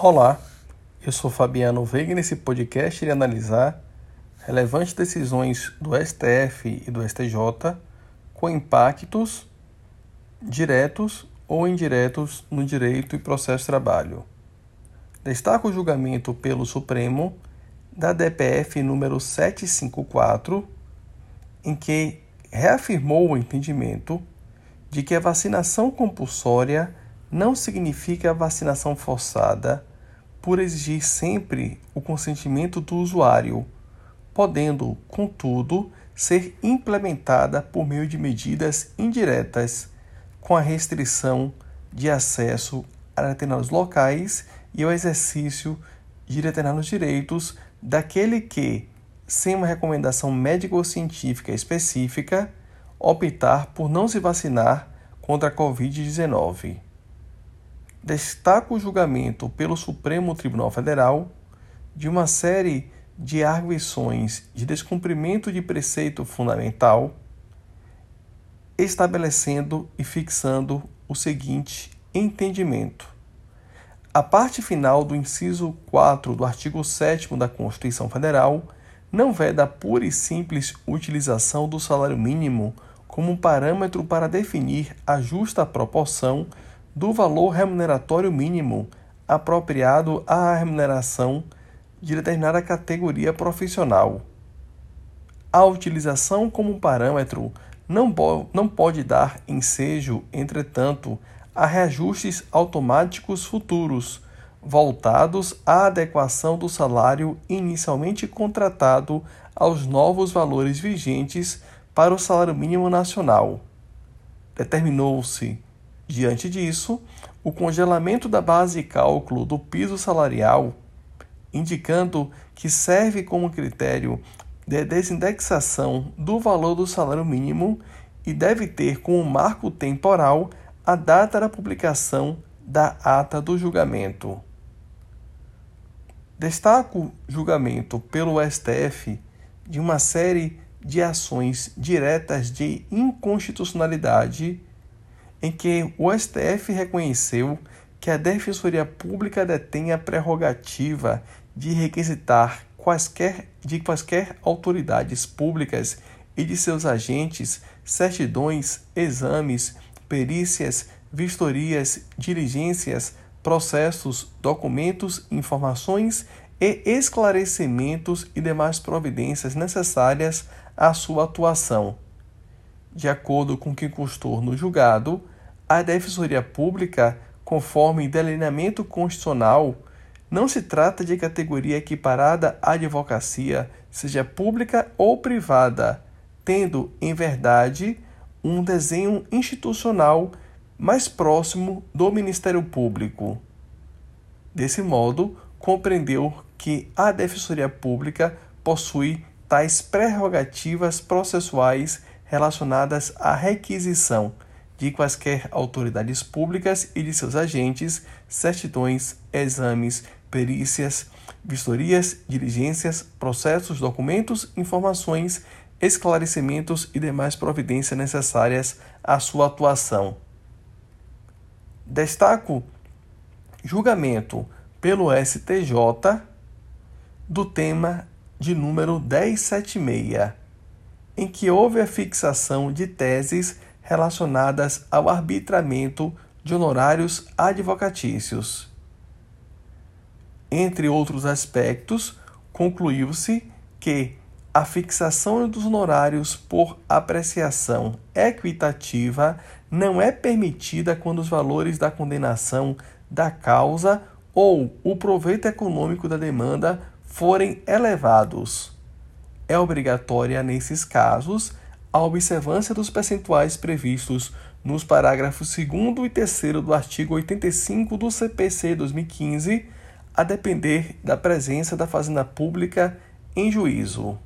Olá, eu sou Fabiano Veiga e nesse podcast irei analisar relevantes decisões do STF e do STJ com impactos diretos ou indiretos no direito e processo de trabalho. Destaco o julgamento pelo Supremo da DPF número 754, em que reafirmou o entendimento de que a vacinação compulsória não significa vacinação forçada por exigir sempre o consentimento do usuário, podendo, contudo, ser implementada por meio de medidas indiretas, com a restrição de acesso a determinados locais e ao exercício de determinados direitos daquele que, sem uma recomendação médico ou científica específica, optar por não se vacinar contra a Covid-19. Destaca o julgamento pelo Supremo Tribunal Federal de uma série de arguições de descumprimento de preceito fundamental, estabelecendo e fixando o seguinte entendimento. A parte final do inciso 4 do artigo 7 da Constituição Federal não veda a pura e simples utilização do salário mínimo como um parâmetro para definir a justa proporção do valor remuneratório mínimo apropriado à remuneração de determinada categoria profissional. A utilização como parâmetro não, não pode dar ensejo, entretanto, a reajustes automáticos futuros, voltados à adequação do salário inicialmente contratado aos novos valores vigentes para o salário mínimo nacional. Determinou-se, diante disso, o congelamento da base de cálculo do piso salarial, indicando que serve como critério de desindexação do valor do salário mínimo e deve ter como marco temporal a data da publicação da ata do julgamento. Destaco julgamento pelo STF de uma série de ações diretas de inconstitucionalidade em que o STF reconheceu que a Defensoria Pública detém a prerrogativa de requisitar quaisquer, de quaisquer autoridades públicas e de seus agentes certidões, exames, perícias, vistorias, diligências, processos, documentos, informações e esclarecimentos e demais providências necessárias à sua atuação. De acordo com o que constou no julgado, a Defensoria Pública, conforme delineamento constitucional, não se trata de categoria equiparada à advocacia, seja pública ou privada, tendo, em verdade, um desenho institucional mais próximo do Ministério Público. Desse modo, compreendeu que a Defensoria Pública possui tais prerrogativas processuais relacionadas à requisição de quaisquer autoridades públicas e de seus agentes, certidões, exames, perícias, vistorias, diligências, processos, documentos, informações, esclarecimentos e demais providências necessárias à sua atuação. Destaco julgamento pelo STJ do tema de número 1076, em que houve a fixação de teses relacionadas ao arbitramento de honorários advocatícios. Entre outros aspectos, concluiu-se que a fixação dos honorários por apreciação equitativa não é permitida quando os valores da condenação da causa ou o proveito econômico da demanda forem elevados. É obrigatória, nesses casos, a observância dos percentuais previstos nos parágrafos 2 e 3 do artigo 85 do CPC 2015, a depender da presença da Fazenda Pública em juízo.